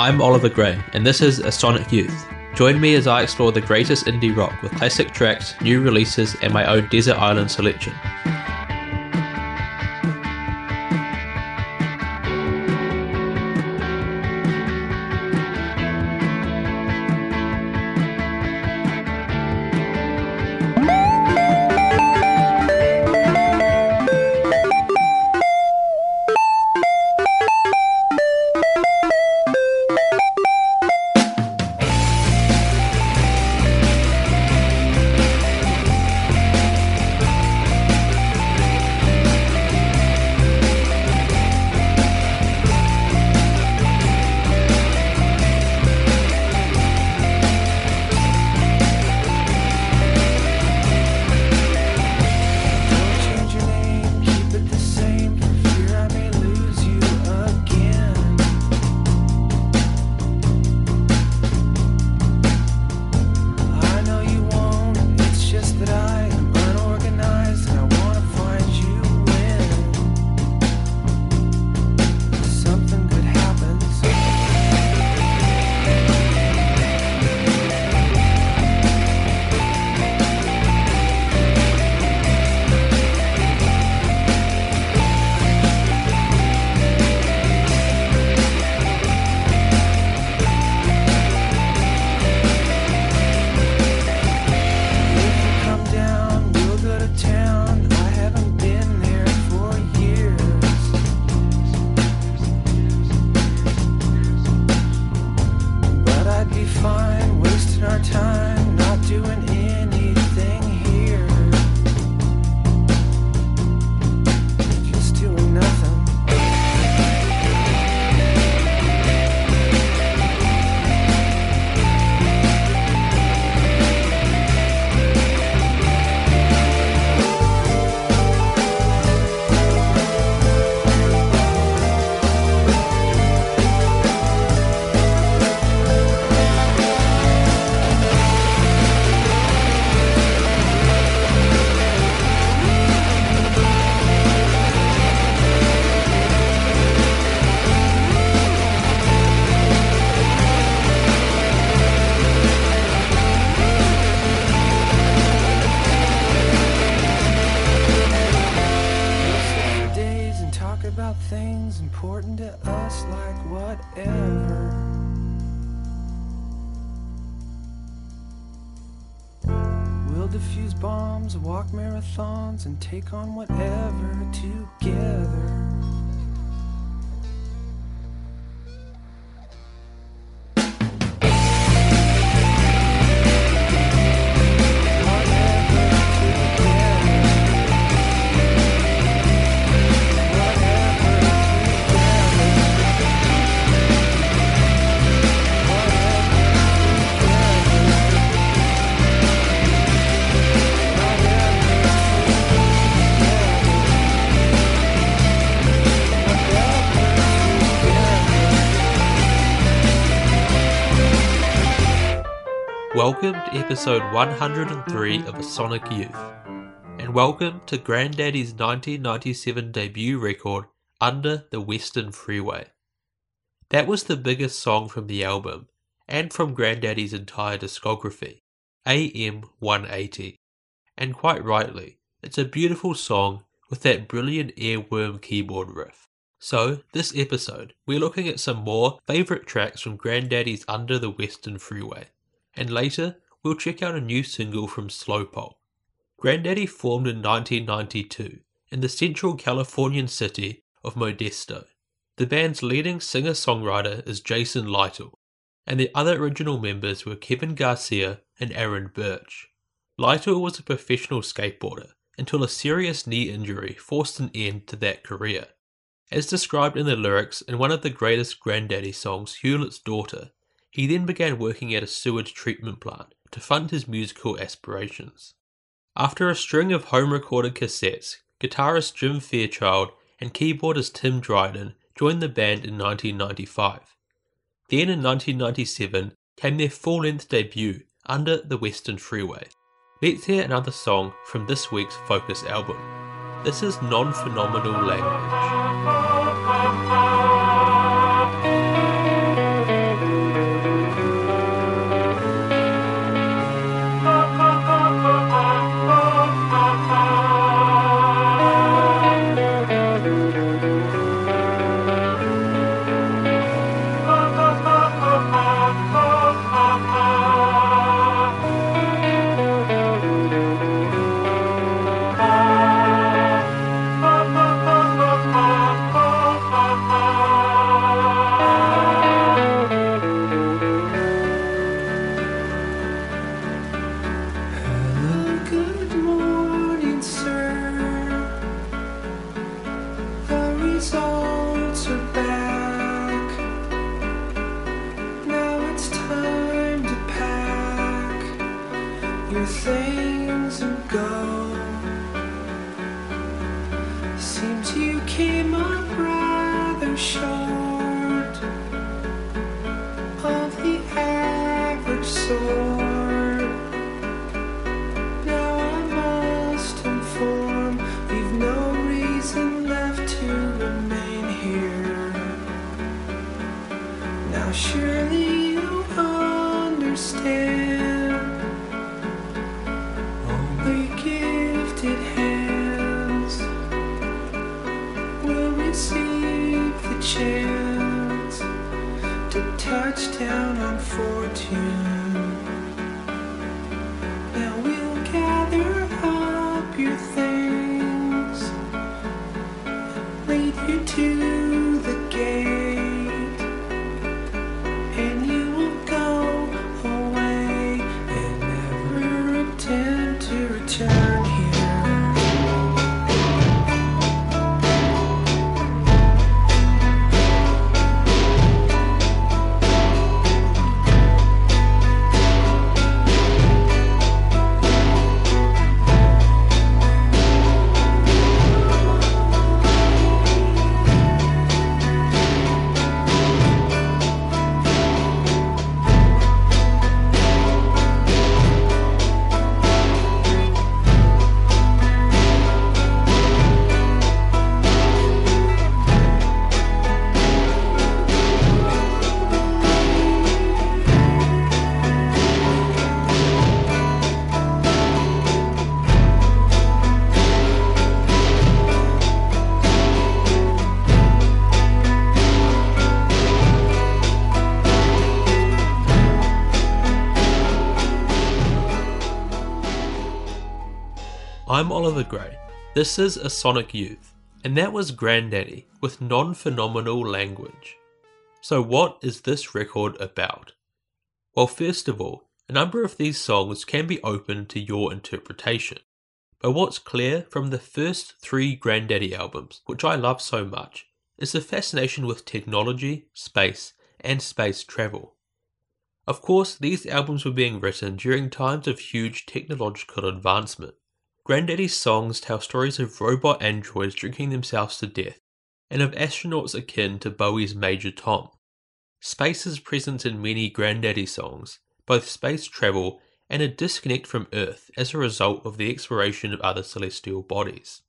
I'm Oliver Gray, and this is A Sonic Youth. Join me as I explore the greatest indie rock with classic tracks, new releases, and my own desert island selection. Welcome to episode 103 of A Sonic Youth, and welcome to Grandaddy's 1997 debut record, Under the Western Freeway. That was the biggest song from the album, and from Grandaddy's entire discography, AM 180. And quite rightly, it's a beautiful song with that brilliant earworm keyboard riff. So, this episode, we're looking at some more favourite tracks from Grandaddy's Under the Western Freeway and later we'll check out a new single from Slow Pulp. Grandaddy formed in 1992 in the central Californian city of Modesto. The band's leading singer-songwriter is Jason Lytle, and the other original members were Kevin Garcia and Aaron Burtch. Lytle was a professional skateboarder until a serious knee injury forced an end to that career. As described in the lyrics in one of the greatest Grandaddy songs, Hewlett's Daughter, he then began working at a sewage treatment plant to fund his musical aspirations. After a string of home recorded cassettes, guitarist Jim Fairchild and keyboardist Tim Dryden joined the band in 1995. Then in 1997 came their full length debut, Under the Western Freeway. Let's hear another song from this week's Focus album. This is Non Phenomenal Lineage. To touch down on fortune. This is A Sonic Youth, and that was Grandaddy with non phenomenal lineage. So, what is this record about? Well, first of all, a number of these songs can be open to your interpretation. But what's clear from the first three Grandaddy albums, which I love so much, is the fascination with technology, space, and space travel. Of course, these albums were being written during times of huge technological advancement. Grandaddy's songs tell stories of robot androids drinking themselves to death, and of astronauts akin to Bowie's Major Tom. Space is present in many Grandaddy songs, both space travel and a disconnect from Earth as a result of the exploration of other celestial bodies.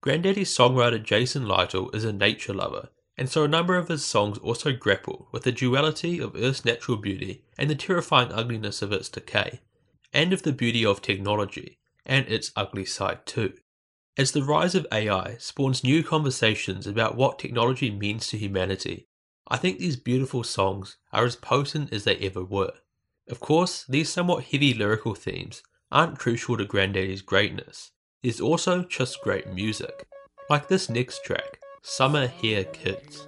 Grandaddy's songwriter Jason Lytle is a nature lover, and so a number of his songs also grapple with the duality of Earth's natural beauty and the terrifying ugliness of its decay, and of the beauty of technology and its ugly side too. As the rise of AI spawns new conversations about what technology means to humanity, I think these beautiful songs are as potent as they ever were. Of course, these somewhat heavy lyrical themes aren't crucial to Grandaddy's greatness. There's also just great music, like this next track, Summer Here Kids.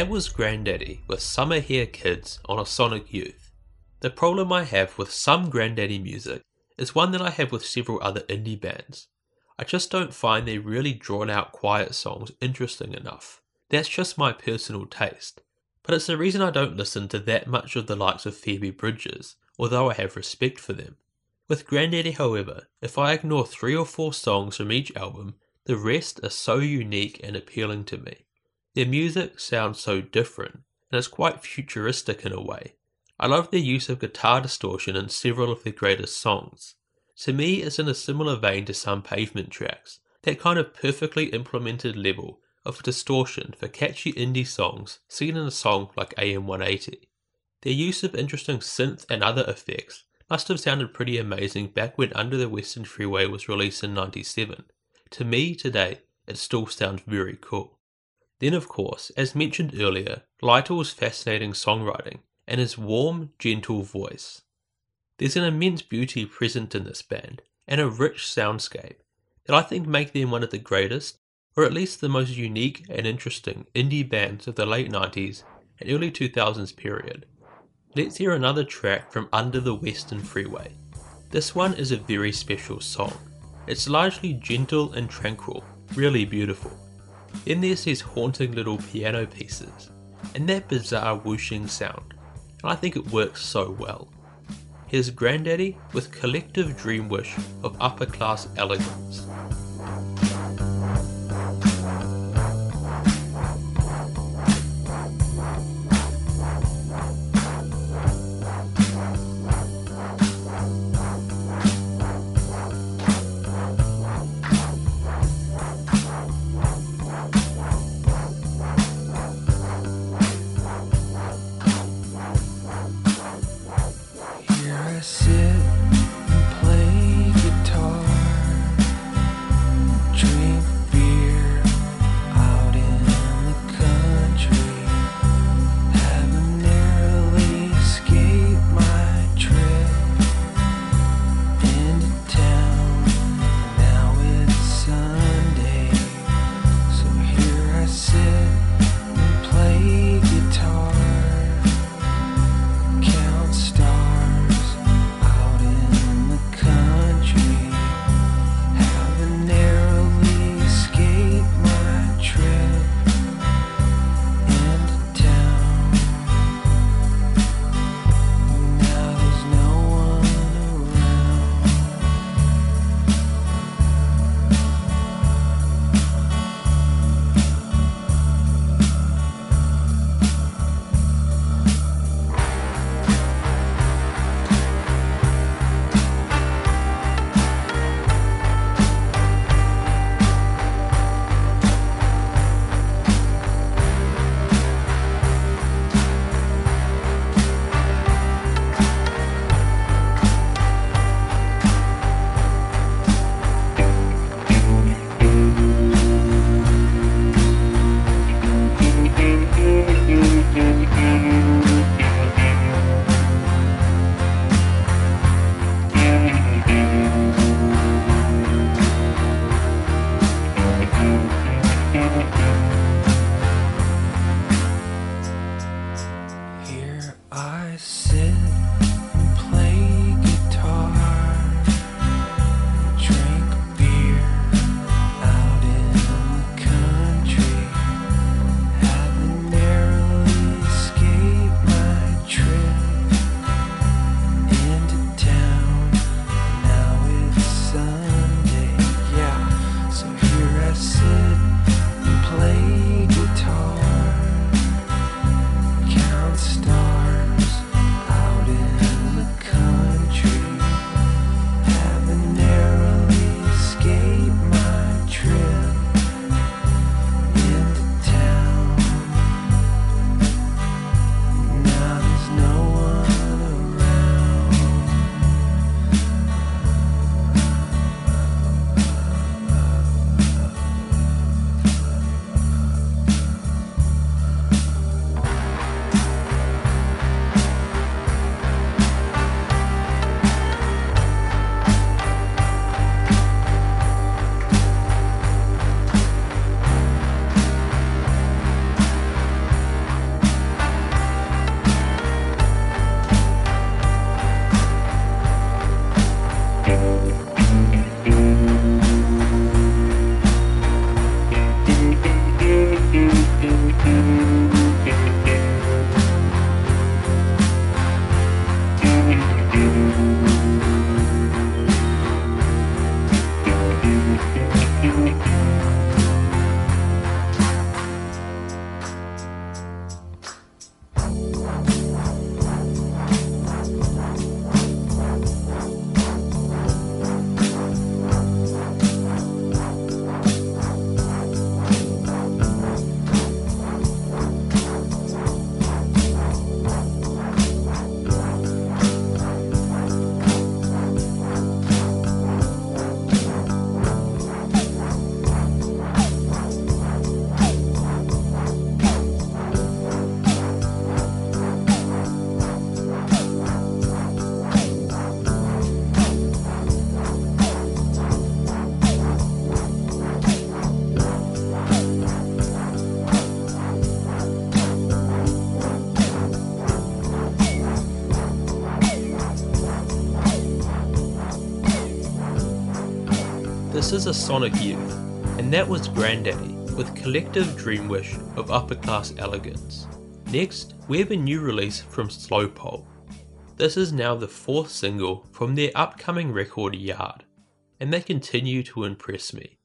That was Grandaddy with Summer Here Kids on a Sonic Youth. The problem I have with some Grandaddy music is one that I have with several other indie bands. I just don't find their really drawn out quiet songs interesting enough. That's just my personal taste. But it's the reason I don't listen to that much of the likes of Phoebe Bridgers, although I have respect for them. With Grandaddy, however, if I ignore three or four songs from each album, the rest are so unique and appealing to me. Their music sounds so different, and it's quite futuristic in a way. I love their use of guitar distortion in several of their greatest songs. To me, it's in a similar vein to some pavement tracks, that kind of perfectly implemented level of distortion for catchy indie songs seen in a song like AM180. Their use of interesting synth and other effects must have sounded pretty amazing back when Under the Western Freeway was released in 97. To me, today, it still sounds very cool. Then, of course, as mentioned earlier, Lytle's fascinating songwriting and his warm, gentle voice. There's an immense beauty present in this band and a rich soundscape that I think make them one of the greatest, or at least the most unique and interesting indie bands of the late 90s and early 2000s period. Let's hear another track from Under the Western Freeway. This one is a very special song. It's largely gentle and tranquil, really beautiful. Then there's these haunting little piano pieces, and that bizarre whooshing sound, and I think it works so well. Here's Grandaddy with Collective Dream Wish of Upper Class Elegance. This is a Sonic Youth, and that was Grandaddy with Collective Dream Wish of Upper Class Elegance. Next, we have a new release from Slow Pulp. This is now the fourth single from their upcoming record Yard, and they continue to impress me.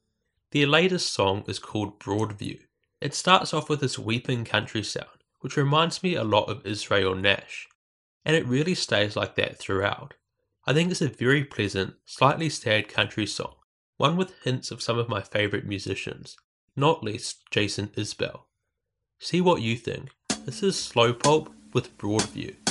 Their latest song is called Broadview. It starts off with this weeping country sound, which reminds me a lot of Israel Nash, and it really stays like that throughout. I think it's a very pleasant, slightly sad country song, one with hints of some of my favourite musicians, not least Jason Isbell. See what you think. This is Slow Pulp with Broadview.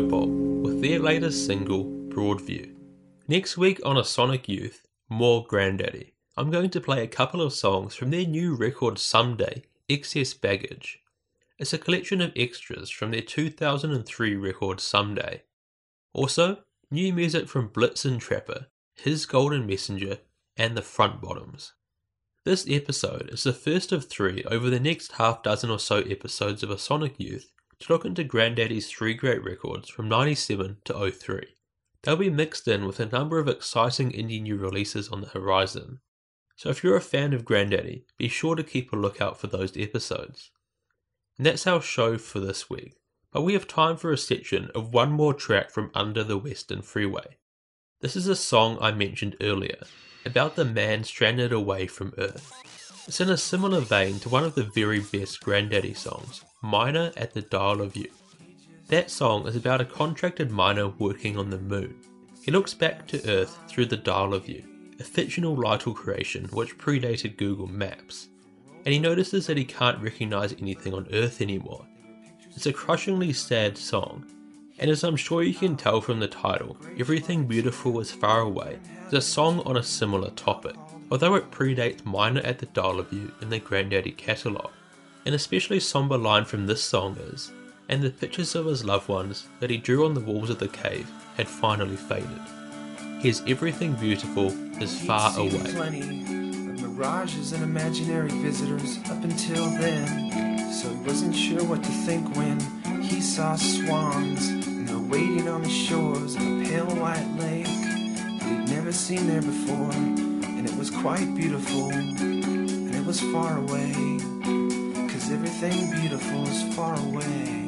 With their latest single, Broadview. Next week on A Sonic Youth, more Grandaddy. I'm going to play a couple of songs from their new record Sumday, Excess Baggage. It's a collection of extras from their 2003 record Sumday. Also, new music from Blitzen Trapper, His Golden Messenger, and the Front Bottoms. This episode is the first of three over the next half dozen or so episodes of A Sonic Youth to look into Grandaddy's three great records from 97 to 03. They'll be mixed in with a number of exciting indie new releases on the horizon. So if you're a fan of Grandaddy, be sure to keep a lookout for those episodes. And that's our show for this week, but we have time for a section of one more track from Under the Western Freeway. This is a song I mentioned earlier, about the man stranded away from Earth. It's in a similar vein to one of the very best Grandaddy songs, Miner at the Dial-a-View. That song is about a contracted miner working on the moon. He looks back to Earth through the Dial-a-View, a fictional Lytle creation which predated Google Maps, and he notices that he can't recognize anything on Earth anymore. It's a crushingly sad song, and as I'm sure you can tell from the title, Everything Beautiful is Far Away is a song on a similar topic, although it predates Miner at the Dial-a-View in the Grandaddy catalogue. An especially somber line from this song is, and the pictures of his loved ones that he drew on the walls of the cave had finally faded. His everything beautiful is far away. Plenty of mirages and imaginary visitors up until then. So he wasn't sure what to think when he saw swans and they're waiting on the shores of a pale white lake he'd never seen there before. And it was quite beautiful and it was far away. Everything beautiful is far away.